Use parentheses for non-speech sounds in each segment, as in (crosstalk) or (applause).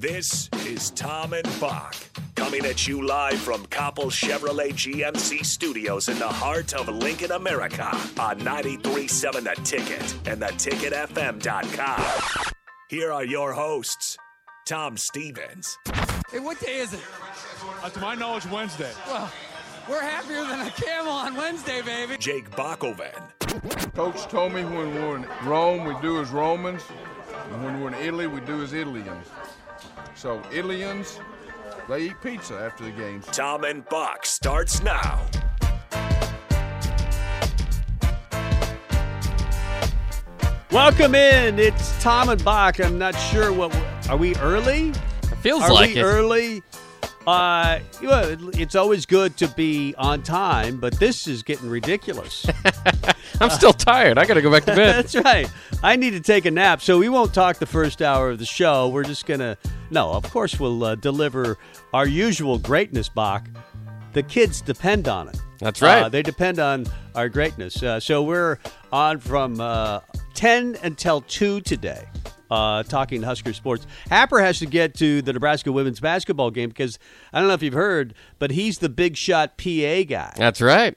This is Tom and Bock coming at you live from Coppel Chevrolet GMC studios in the heart of Lincoln, America on 937 The Ticket and theticketfm.com. Here are your hosts, Tom Stevens. Hey, what day is it? Uh, to my knowledge, Wednesday. Well, we're happier than a camel on Wednesday, baby. Jake Bakoven. Coach told me when we're in Rome, we do as Romans, and when we're in Italy, we do as Italians. So Italians, they eat pizza after the games. Tom and Bock starts now. Welcome in. It's Tom and Bock. I'm not sure what. Are we early? It Feels Are like we it. early? Uh, it's always good to be on time, but this is getting ridiculous. (laughs) I'm still tired. I got to go back to bed. (laughs) That's right. I need to take a nap, so we won't talk the first hour of the show. We're just gonna. No, of course we'll uh, deliver our usual greatness, Bock. The kids depend on it. That's right. Uh, they depend on our greatness. Uh, so we're on from uh, 10 until 2 today, uh, talking Husker sports. Happer has to get to the Nebraska women's basketball game because I don't know if you've heard, but he's the big shot PA guy. That's right.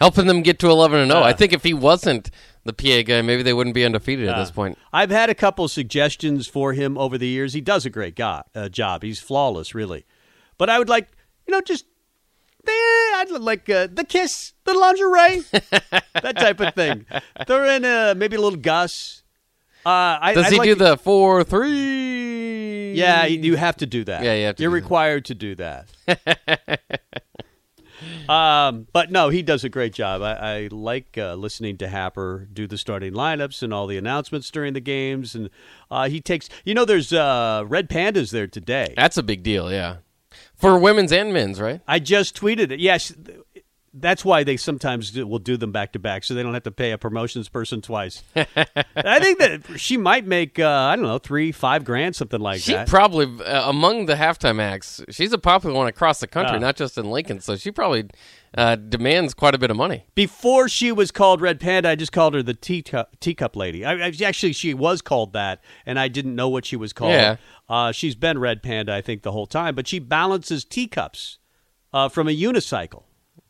Helping them get to 11 and 0. Uh, I think if he wasn't the PA guy, maybe they wouldn't be undefeated at this point. I've had a couple suggestions for him over the years. He does a great go- uh, job. He's flawless, really. But I would like, you know, just eh, I'd like uh, the kiss, the lingerie, (laughs) that type of thing. Throw in uh, maybe a little Gus. Uh, I, Does I'd he like do the 4 3? Yeah, you you have to do that. Yeah, you have to You're do that. required to do that. (laughs) um, but no, he does a great job. I, I like uh, listening to Happer do the starting lineups and all the announcements during the games, and uh, he takes. You know, there's uh, red pandas there today. That's a big deal, yeah. For women's and men's, right? I just tweeted it. Yes, that's why they sometimes do, will do them back to back, so they don't have to pay a promotions person twice. (laughs) I think that she might make uh, I don't know three, five grand, something like She that. She probably, uh, among the halftime acts, she's a popular one across the country, Yeah. not just in Lincoln. So she probably uh, demands quite a bit of money. Before she was called Red Panda, I just called her the teacup, teacup lady. I, I, actually, she was called that, and I didn't know what she was called. Yeah. Uh, she's been Red Panda, I think, the whole time, but she balances teacups uh, from a unicycle.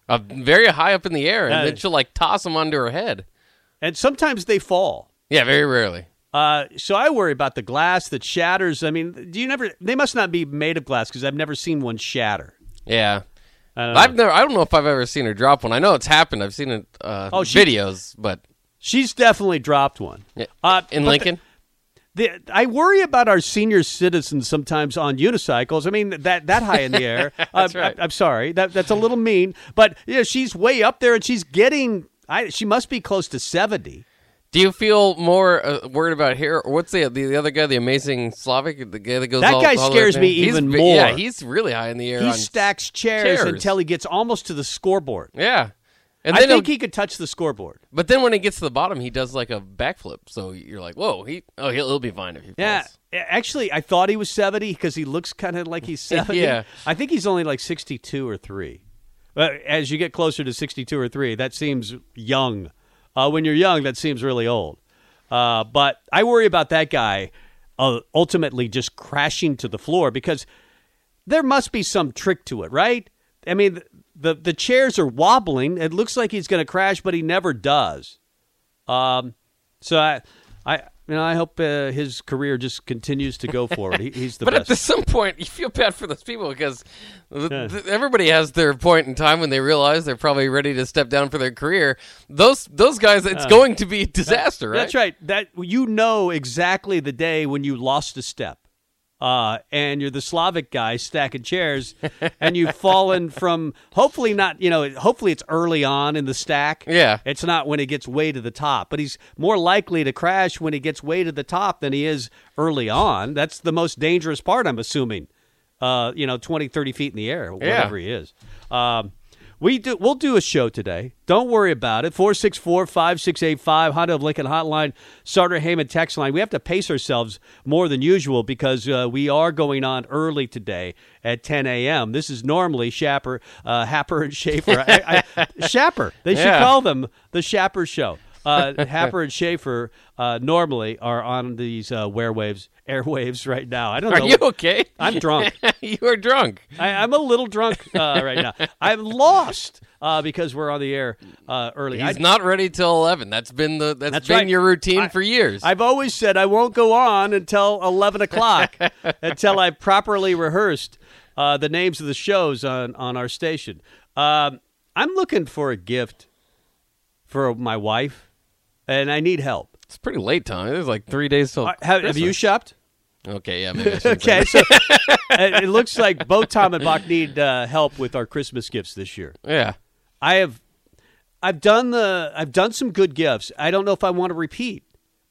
Uh, very high up in the air, and Yeah. then she'll like toss them under her head. And sometimes they fall. Yeah, very rarely. Uh, so I worry about the glass that shatters. I mean, do you never? They must not be made of glass because I've never seen one shatter. Yeah. I don't know. I've never. I don't know if I've ever seen her drop one. I know it's happened. I've seen it uh, Oh, she- videos, but She's definitely dropped one. yeah. Uh, in Lincoln. The, I worry about our senior citizens sometimes on unicycles. I mean that that high in the air. (laughs) That's Uh, right. I, am sorry. That that's a little mean, but yeah, she's way up there and she's getting. I, she must be close to seventy. Do you feel more uh, worried about here? Or what's the, the the other guy, the amazing Slavic, the guy that goes? That all- guy all scares me He's even more. Yeah, he's really high in the air. He stacks chairs, chairs. until he gets almost to the scoreboard. Yeah, and I think he'll- could touch the scoreboard. But then when he gets to the bottom, he does like a backflip. So you're like, whoa, he oh he'll, he'll be fine if he falls. Yeah, actually, I thought he was seventy because he looks kind of like he's (laughs) seventy. Yeah. I think he's only like sixty-two or three. But as you get closer to sixty-two or three, that seems young. Uh, when you're young, that seems really old. Uh, but I worry about that guy uh, ultimately just crashing to the floor because there must be some trick to it, right? I mean, the the chairs are wobbling. It looks like he's going to crash, but he never does. Um, so I, I, you know, I hope uh, his career just continues to go forward. He, he's the (laughs) but best. at some point, you feel bad for those people because th- th- everybody has their point in time when they realize they're probably ready to step down for their career. Those those guys, it's going to be a disaster, right? That's right. That you know exactly the day when you lost a step. Uh, and you're the Slavic guy stacking chairs, and you've fallen from hopefully not, you know, hopefully it's early on in the stack. Yeah. It's not when it gets way to the top, but he's more likely to crash when he gets way to the top than he is early on. That's the most dangerous part, I'm assuming. Uh, you know, 20, 30 feet in the air, whatever he is. Um, we do. We'll do a show today. Don't worry about it. 464-5685, Honda of Lincoln Hotline, Sartor Hamann text line. We have to pace ourselves more than usual because uh, we are going on early today at 10 a.m. This is normally Shapper, uh, Happer and Schaefer. I, I, (laughs) Shapper. They should Yeah. call them the Shapper Show. Uh, Happer and Schaefer uh, normally are on these uh, airwaves, airwaves right now. I don't Are know. Are you okay? (laughs) I'm drunk. (laughs) you are drunk. I, I'm a little drunk uh, right now. I'm lost uh, because we're on the air uh, early. He's I, not ready till eleven. That's been the that's, That's been right. your routine I- for years. I've always said I won't go on until 11 o'clock (laughs) until I've properly rehearsed uh, the names of the shows on, on our station. Um, I'm looking for a gift for my wife, and I need help. it's pretty late, Tom. There's like three days till. Uh, have, have you shopped? Okay, yeah, (laughs) Okay, so (laughs) it (laughs) it looks like both Tom and Bock need uh, help with our Christmas gifts this year. Yeah. I have I've done the I've done some good gifts. I don't know if I want to repeat.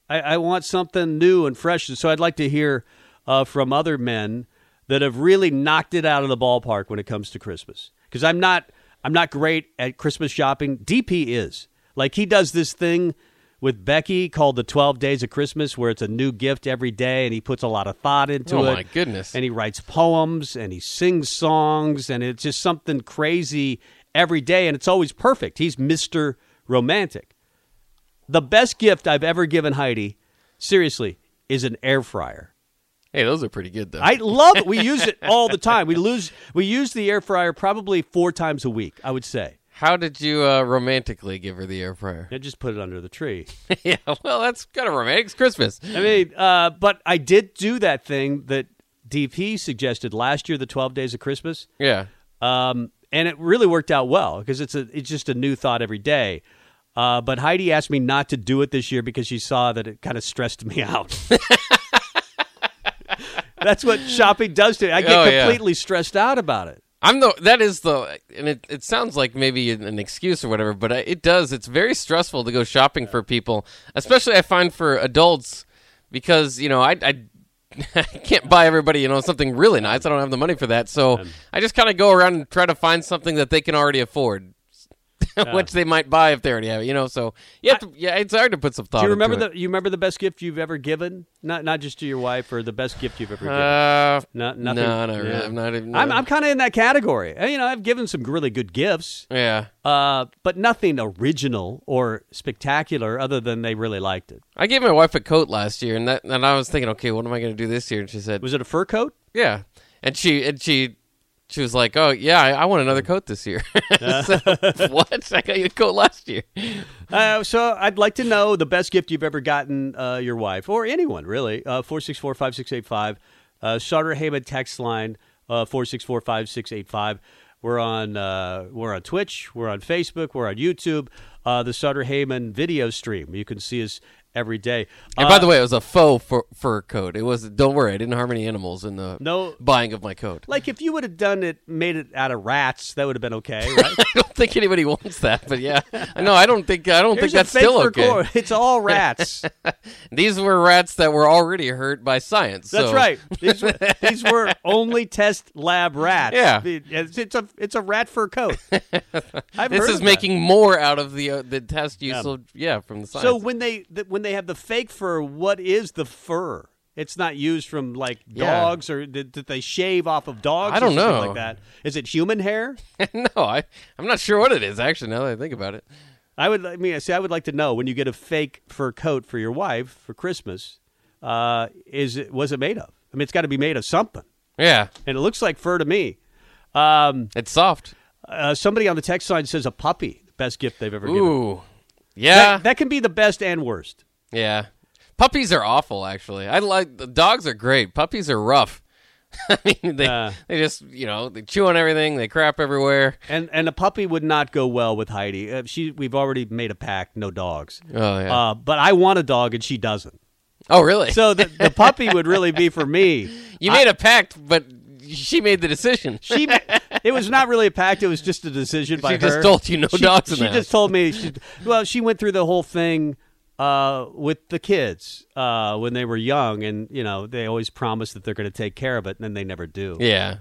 I, I want something new and fresh. And so I'd like to hear uh, from other men that have really knocked it out of the ballpark when it comes to Christmas. Because I'm not I'm not great at Christmas shopping. DP is like he does this thing with Becky called the 12 Days of Christmas, where it's a new gift every day, and he puts a lot of thought into Oh, it. Oh, my goodness. And he writes poems and he sings songs, and it's just something crazy every day, and it's always perfect. He's Mr. Romantic. The best gift I've ever given Heidi, seriously, is an air fryer. Hey, those are pretty good though. I love it. We use it (laughs) all the time. We lose we use the air fryer probably four times a week, I would say. How did you uh, romantically give her the air fryer? I just put it under the tree. (laughs) yeah, well, that's kind of romantic. It's Christmas. I mean, uh, but I did do that thing that DP suggested last year, the 12 days of Christmas. Yeah. Um, and it really worked out well because it's a it's just a new thought every day. Uh, but Heidi asked me not to do it this year because she saw that it kind of stressed me (laughs) out. That's what shopping does to me. I get Oh, yeah. completely stressed out about it. I'm the that is the and it, it sounds like maybe an excuse or whatever, but it does. It's very stressful to go shopping for people, especially I find for adults because you know I I, (laughs) I can't buy everybody you know something really nice. I don't have the money for that, so I just kind of go around and try to find something that they can already afford. (laughs) Which they might buy if they already have it, you know. So you have to, yeah, it's hard to put some thought. Do you remember the you remember the best gift you've ever given? Not not just to your wife or the best gift you've ever given. Uh, No, nothing. No, not really. I'm not even. I'm I'm kind of in that category. Uh, You know, I've given some really good gifts, yeah. uh, but nothing original or spectacular, other than they really liked it. I gave my wife a coat last year, and that, and I was thinking, okay, what am I going to do this year? And she said, Was it a fur coat? Yeah, and she and she she was like, "Oh yeah, I, I want another coat this year." (laughs) so, what? (laughs) I got you a coat last year. Uh, so I'd like to know the best gift you've ever gotten uh, your wife or anyone really. Uh, Four six four five six eight five. Uh, Sartor Hamann text line uh, four six four five six eight five. We're on uh, we're on Twitch. We're on Facebook. We're on YouTube. Uh, the Sartor Hamann video stream. You can see us every day. And Uh, by the way, it was a faux fur, fur coat. It was. Don't worry, I didn't harm any animals in the No. buying of my coat. like if you would have done it, made it out of rats, that would have been okay, (laughs) right? I don't think anybody wants that, but yeah, no, I don't think I don't Here's think that's still okay. coat. It's all (laughs) rats. These were rats that were already hurt by science. That's so- right. These were, (laughs) these were only test lab rats. Yeah. it's, it's a it's a rat fur coat. I've This is making more out of the uh, the test use Yeah. of yeah from the science. So when they the, when they have the fake fur, what is the fur? It's not used from like Yeah. dogs, or did, did they shave off of dogs? I or don't something know. Like that. Is it human hair? (laughs) no, I I'm not sure what it is actually. Now that I think about it. I would. I mean, I say I would like to know when you get a fake fur coat for your wife for Christmas. Uh, is it was it made of? I mean, it's got to be made of something, Yeah, and it looks like fur to me. Um, it's soft. uh, somebody on the text line says a puppy, best gift they've ever given. Ooh, yeah, That, that can be the best and worst. Yeah. Puppies are awful. Actually, I like the dogs are great. Puppies are rough. (laughs) I mean, they Uh. they just you know they chew on everything. They crap everywhere. And and a puppy would not go well with Heidi. Uh, she we've already made a pact, no dogs. Oh yeah. Uh, but I want a dog and she doesn't. oh really? So the, the (laughs) puppy would really be for me. you made a pact, but she made the decision. (laughs) She it was not really a pact. It was just a decision by She just told you no she, dogs She just house. told me. She, well, she went through the whole thing uh, with the kids uh, when they were young, and you know they always promise that they're going to take care of it, and then they never do. yeah.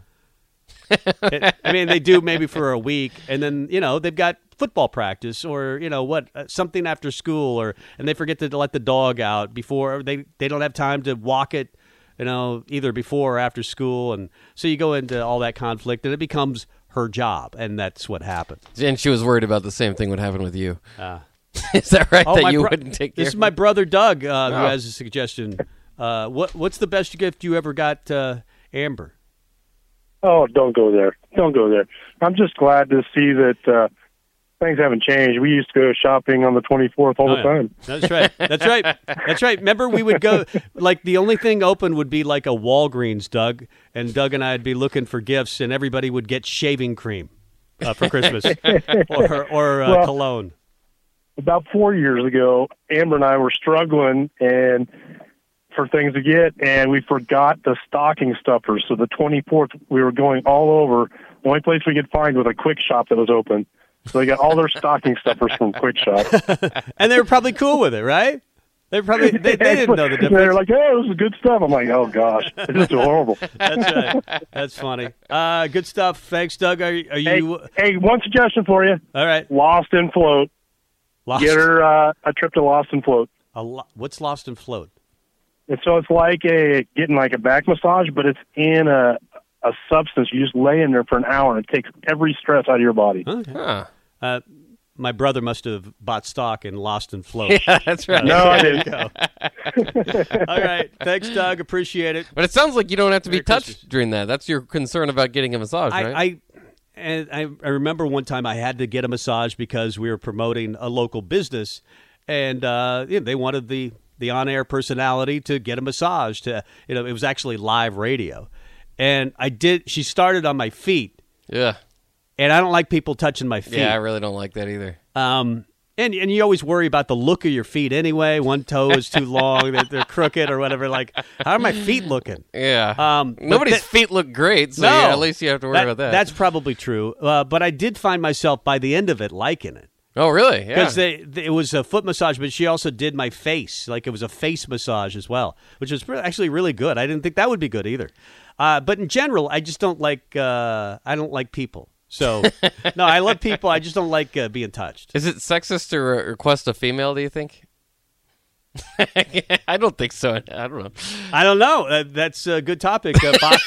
It- I mean, they do maybe for a week, and then you know they've got football practice or you know what uh, something after school, or and they forget to let the dog out before they they don't have time to walk it, you know, either before or after school, and so you go into all that conflict, and it becomes her job, and that's what happened. And she was worried about the same thing would happen with you. Uh, (laughs) Is that right? oh, that you bro- wouldn't take care. This is my brother Doug uh, who Oh. has a suggestion. Uh, what what's the best gift you ever got, uh, Amber? Oh, don't go there. Don't go there. I'm just glad to see that uh, things haven't changed. We used to go shopping on the 24th all Oh, the yeah. time. That's right. That's right. That's right. Remember, we would go like the only thing open would be like a Walgreens, Doug, and Doug and I'd be looking for gifts, and everybody would get shaving cream uh, for Christmas (laughs) or or uh, Well- cologne. About four years ago, Amber and I were struggling and for things to get, and we forgot the stocking stuffers. So the 24th, we were going all over. The only place we could find was a Kwik Shop that was open. So they got all their stocking stuffers from Kwik Shop. (laughs) And they were probably cool with it, right? They probably they, they didn't know the (laughs) difference. They're like, "Oh, this is good stuff." I'm like, "Oh gosh, this is horrible." (laughs) That's right. That's funny. Uh, good stuff. Thanks, Doug. Are, are Hey, you hey, one suggestion for you: all right? Lost and Float. Lost. Get her uh, a trip to Lost and Float. a lo- what's lost and float? And so it's like a getting like a back massage, but it's in a a substance. You just lay in there for an hour, and it takes every stress out of your body. Okay. Huh. Uh, my brother must have bought stock in Lost and Float. (laughs) Yeah, that's right. No, I didn't. go. (laughs) All right. Thanks, Doug. Appreciate it. But it sounds like you don't have to be touched Christmas. during that. That's your concern about getting a massage, right? I, I and I, I remember one time I had to get a massage because we were promoting a local business, and uh, you know, they wanted the the on air personality to get a massage. To you know, it was actually live radio, and I did. She started on my feet, yeah. and I don't like people touching my feet. Yeah, I really don't like that either. Um, and and you always worry about the look of your feet anyway. One toe is too long; they're, they're crooked or whatever. Like, how are my feet looking? Yeah. Um, Nobody's that- feet look great, so no, yeah, at least you have to worry about that. That's probably true. Uh, but I did find myself by the end of it liking it oh, really? Yeah. because it was a foot massage, but she also did my face, like it was a face massage as well, which was actually really good. I didn't think that would be good either. Uh, but in general, I just don't like uh, I don't like people. So no, I love people. I just don't like uh, being touched. Is it sexist to re- request a female? Do you think? (laughs) I don't think so. I don't know. I don't know. Uh, that's a good topic, uh, Bock.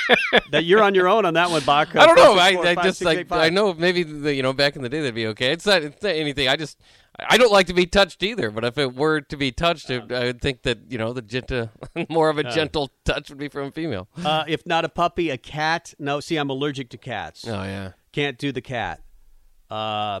(laughs) that you're on your own on that one, Bock. Uh, I don't know. 464 I, I just like 5685. I know maybe the, you know back in the day that'd be okay. It's not, it's not anything. I just I don't like to be touched either. But if it were to be touched, it, I would think that you know the gentle, (laughs) more of a gentle touch would be from a female. Uh, if not a puppy, a cat. No, see, I'm allergic to cats. Oh yeah. Can't do the cat. Uh,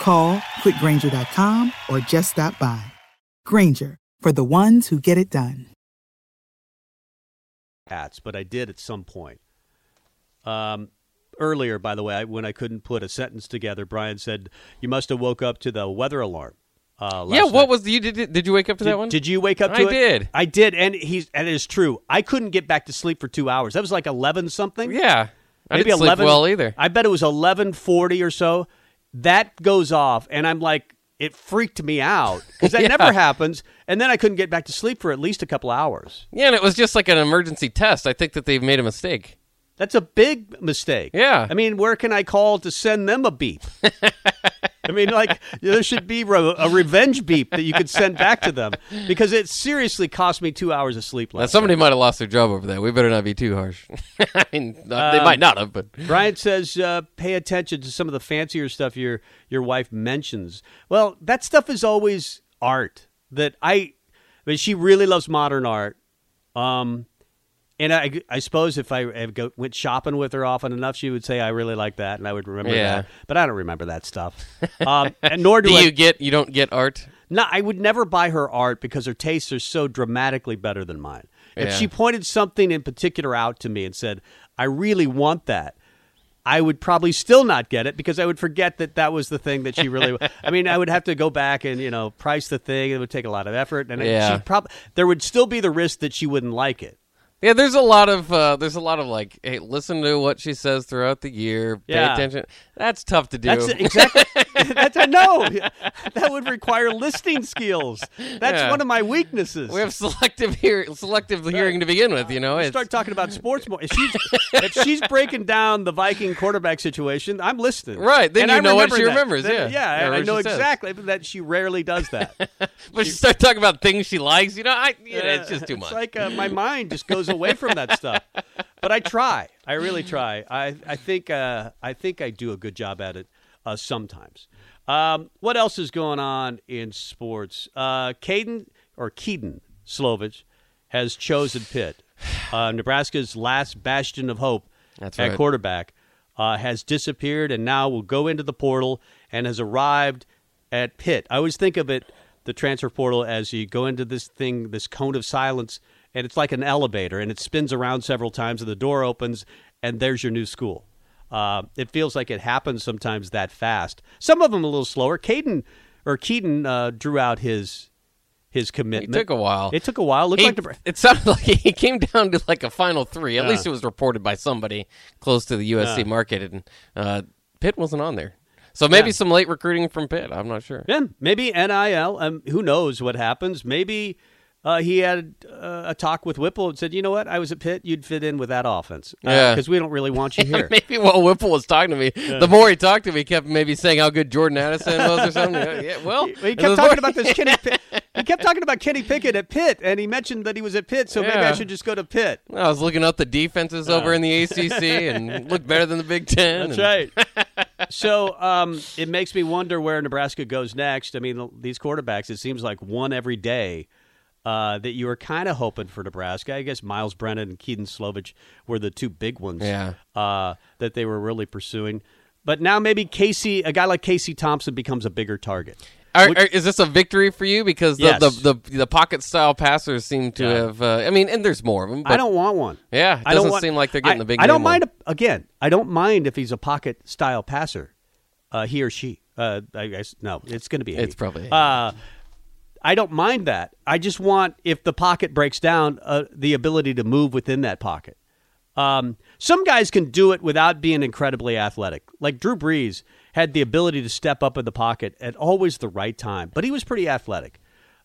Call clickgrainger.com or just stop by. Grainger, for the ones who get it done. cats, but I did at some point. Um, earlier, by the way, I, when I couldn't put a sentence together, Brian said you must have woke up to the weather alarm. Uh, last Yeah. What night." was the, you did? Did you wake up to Did, that one? did you wake up to it? I it? did. I did, and he's and it is true. I couldn't get back to sleep for two hours. That was like eleven something. Yeah. I maybe didn't sleep 11 well either. I bet it was 11:40 or so. That goes off and I'm like it freaked me out because that (laughs) Yeah. never happens and then I couldn't get back to sleep for at least a couple hours. Yeah, and it was just like an emergency test. I think that they've made a mistake. That's a big mistake. Yeah. I mean, where can I call to send them a beep? I mean, like there should be re- a revenge beep that you could send back to them because it seriously cost me two hours of sleep Now, last. somebody might have lost their job over that. We better not be too harsh. (laughs) I mean, not- they Um, might not have, but Brian says, uh, pay attention to some of the fancier stuff your your wife mentions. Well, that stuff is always art that I, I mean, she really loves modern art. Um, and I, I suppose if I go, went shopping with her often enough, she would say, I really like that, and I would remember Yeah. that. But I don't remember that stuff. Um, and nor (laughs) do, do I. you get you don't get art? No, I would never buy her art because her tastes are so dramatically better than mine. If Yeah. she pointed something in particular out to me and said, "I really want that," I would probably still not get it because I would forget that that was the thing that she really. I mean, I would have to go back and you know price the thing. It would take a lot of effort, and Yeah. she prob- there would still be the risk that she wouldn't like it. Yeah, there's a lot of uh, there's a lot of like, hey, listen to what she says throughout the year. Pay Yeah. attention. That's tough to do. That's exactly. (laughs) that's I know. (laughs) That would require listening skills. That's Yeah. one of my weaknesses. we have selective hear selective hearing to begin with. You know, start talking about sports more. If she's, if she's breaking down the Viking quarterback situation, I'm listening. Right, then And you I know what she that. remembers, Then- yeah. yeah, I, know she says. exactly that she rarely does that. (laughs) but she start talking about things she likes. You know, I you know, it's just too It's much. like uh, my mind just goes away from that stuff. But I try. I really try. I I think uh, I think I do a good job at it uh, sometimes. Um, what else is going on in sports? Uh, Caden or Keaton Slovis has chosen Pitt. (sighs) Uh, Nebraska's last bastion of hope That's at right. quarterback uh, has disappeared and now will go into the portal and has arrived at Pitt. I always think of it, the transfer portal, as you go into this thing, this cone of silence, and it's like an elevator, and it spins around several times, and the door opens, and there's your new school. Uh, it feels like it happens sometimes that fast. Some of them a little slower. Caden or Keaton uh, drew out his his commitment. It took a while. It took a while. Looked He- like Nebra- it sounded (laughs) like he came down to like a final three. At Yeah. least it was reported by somebody close to the USC market, and uh, Pitt wasn't on there. So maybe Yeah. some late recruiting from Pitt. I'm not sure. Yeah, maybe NIL. Um, who knows what happens? Maybe uh, he had uh, a talk with Whipple and said, "You know what? I was at Pitt. You'd fit in with that offense. Yeah. because we don't really want you (laughs) here." Maybe while Whipple was talking to me, the more he talked to me, he kept maybe saying how good Jordan Addison was or something. Yeah, yeah, well, He, he kept more- talking about this Kenny. (laughs) He kept talking about Kenny Pickett at Pitt, and he mentioned that he was at Pitt. So maybe I should just go to Pitt. I was looking up the defenses over in the ACC and (laughs) looked better than the Big Ten. That's and- right. so um, it makes me wonder where Nebraska goes next. I mean, these quarterbacks, it seems like one every day uh, that you were kind of hoping for Nebraska. I guess Myles Brennan and Keaton Slovis were the two big ones Yeah. uh, that they were really pursuing. But now maybe Casey, a guy like Casey Thompson, becomes a bigger target. Are, are- is this a victory for you? Because the Yes. the, the, the pocket style passers seem to Yeah. have. Uh, I mean, and there's more of them. But I don't want one. Yeah, it I doesn't want- seem like they're getting I- the big I don't mind again. I don't mind if he's a pocket style passer, uh, he or she. Uh, I guess no, it's going to be. a It's he. probably. Uh, I don't mind that. I just want if the pocket breaks down, uh, the ability to move within that pocket. Um, some guys can do it without being incredibly athletic. Like Drew Brees had the ability to step up in the pocket at always the right time, but he was pretty athletic.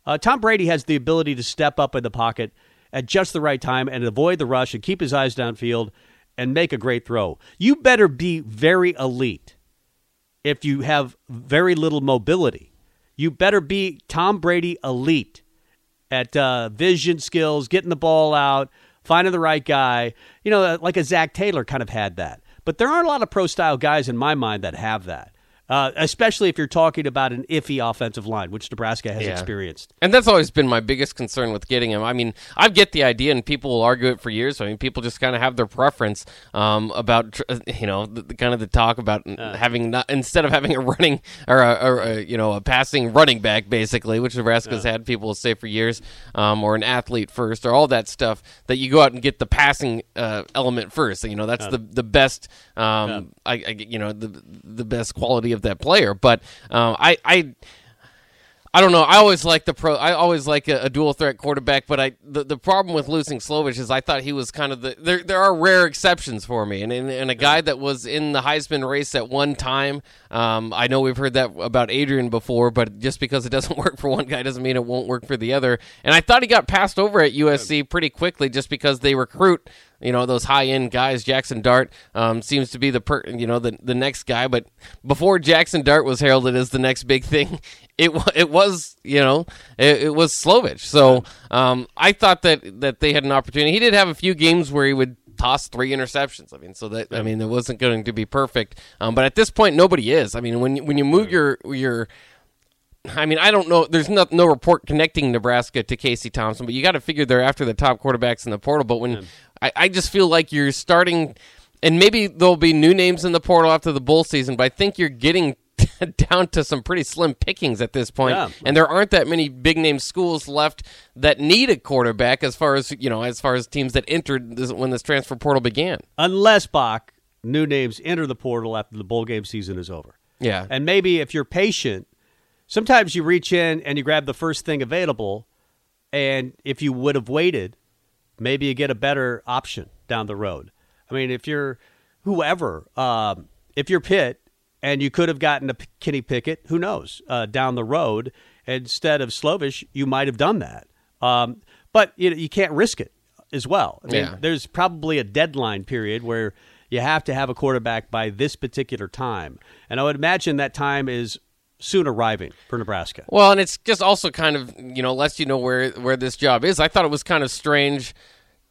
Uh, Tom Brady has the ability to step up in the pocket at just the right time and avoid the rush and keep his eyes downfield and make a great throw. You better be very elite if you have very little mobility. You better be Tom Brady elite at uh, vision skills, getting the ball out, finding the right guy. You know, like a Zac Taylor kind of had that. But there aren't a lot of pro style guys in my mind that have that. Uh, especially if you're talking about an iffy offensive line, which Nebraska has Yeah. experienced. And that's always been my biggest concern with getting him. I mean, I get the idea, and people will argue it for years. I mean, people just kind of have their preference um, about, you know, the, the kind of the talk about having not instead of having a running or a, or a you know a passing running back, basically, which Nebraska's had people say for years, um, or an athlete first, or all that stuff. That you go out and get the passing uh, element first. You know, that's the the best. Um, I, I you know the the best quality of that player. But um, I I I don't know. I always like the pro. I always like a, a, dual threat quarterback, but I the, the problem with losing Slovis is I thought he was kind of the. There there are rare exceptions for me, and and, and a guy that was in the Heisman race at one time. Um, I know we've heard that about Adrian before, but just because it doesn't (laughs) work for one guy doesn't mean it won't work for the other. And I thought he got passed over at USC pretty quickly, just because they recruit you know those high end guys. Jackson Dart um, seems to be the per, you know the the next guy, but before Jackson Dart was heralded as the next big thing, (laughs) it it was you know it, it was Slovis. So um, I thought that that they had an opportunity. He did have a few games where he would toss three interceptions. I mean, so that I mean, it wasn't going to be perfect. Um, but at this point, nobody is. I mean, when when you move your your I mean, I don't know. There's no, no report connecting Nebraska to Casey Thompson, but you got to figure they're after the top quarterbacks in the portal. But when yeah. I, I just feel like you're starting, and maybe there'll be new names in the portal after the bowl season, but I think you're getting (laughs) down to some pretty slim pickings at this point. Yeah. and there aren't that many big name schools left that need a quarterback as far as you know as far as teams that entered this, when this transfer portal began unless bach new names enter the portal after the bowl game season is over yeah and maybe if you're patient sometimes you reach in and you grab the first thing available and if you would have waited maybe you get a better option down the road. I mean, if you're whoever, um, if you're Pitt and you could have gotten a Kenny Pickett, who knows, uh, down the road instead of Slovis, you might have done that. Um, but you, know, you can't risk it as well. I mean, yeah. there's probably a deadline period where you have to have a quarterback by this particular time. And I would imagine that time is soon arriving for Nebraska. Well, and it's just also kind of you know lets you know where where this job is. I thought it was kind of strange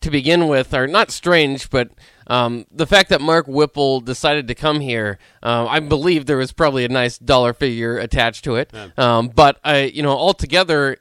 to begin with, or not strange, but um, the fact that Mark Whipple decided to come here, uh, I believe there was probably a nice dollar figure attached to it. Um, but I, you know, altogether,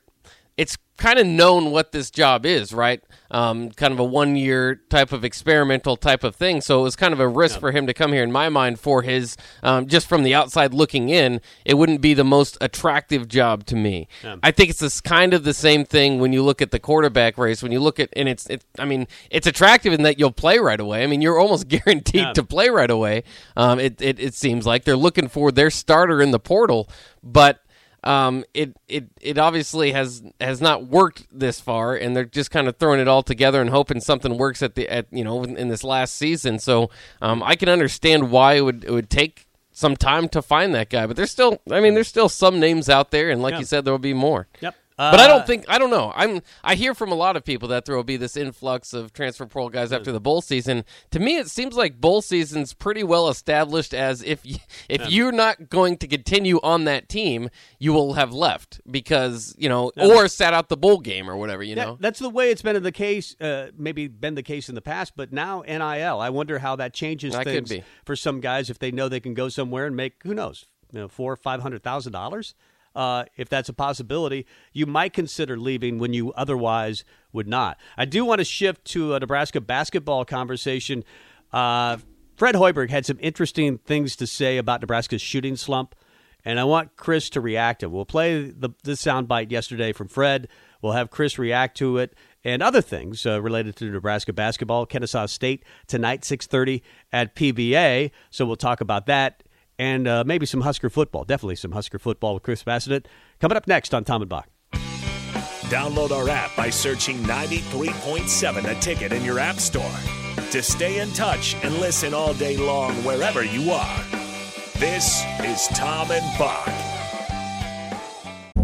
it's kind of known what this job is, right? Um, kind of a one year type of experimental type of thing. So it was kind of a risk yeah. for him to come here, in my mind, for his, um, just from the outside looking in, it wouldn't be the most attractive job to me. Yeah. I think it's this kind of the same thing when you look at the quarterback race. When you look at, and it's, it, I mean, it's attractive in that you'll play right away. I mean, you're almost (laughs) guaranteed yeah. to play right away. Um, it, it, it seems like they're looking for their starter in the portal, but um, it it it obviously has has not worked this far, and they're just kind of throwing it all together and hoping something works at the at you know in, in this last season. So um, I can understand why it would it would take some time to find that guy, but there's still I mean there's still some names out there, and like yeah. you said, there will be more. Yep but I don't uh, think I don't know. I'm I hear from a lot of people that there will be this influx of transfer portal guys after the bowl season. To me, it seems like bowl season's pretty well established. As if you, if yeah. you're not going to continue on that team, you will have left because you know, yeah. or sat out the bowl game or whatever. You know, that's the way it's been in the case. Uh, maybe been the case in the past, but now NIL. I wonder how that changes that things for some guys if they know they can go somewhere and make who knows, you know, four or five hundred thousand dollars uh, if that's a possibility, you might consider leaving when you otherwise would not. I do want to shift to a Nebraska basketball conversation. Uh, Fred Hoiberg had some interesting things to say about Nebraska's shooting slump, and I want Chris to react to it. We'll play the, the soundbite yesterday from Fred. We'll have Chris react to it and other things uh, related to Nebraska basketball. Kennesaw State tonight, 6.30 at PBA. So we'll talk about that and uh, maybe some Husker football. Definitely some Husker football with Chris Basnett. Coming up next on Tom and Bock. Download our app by searching 93.7 a ticket in your app store to stay in touch and listen all day long wherever you are. This is Tom and Bock.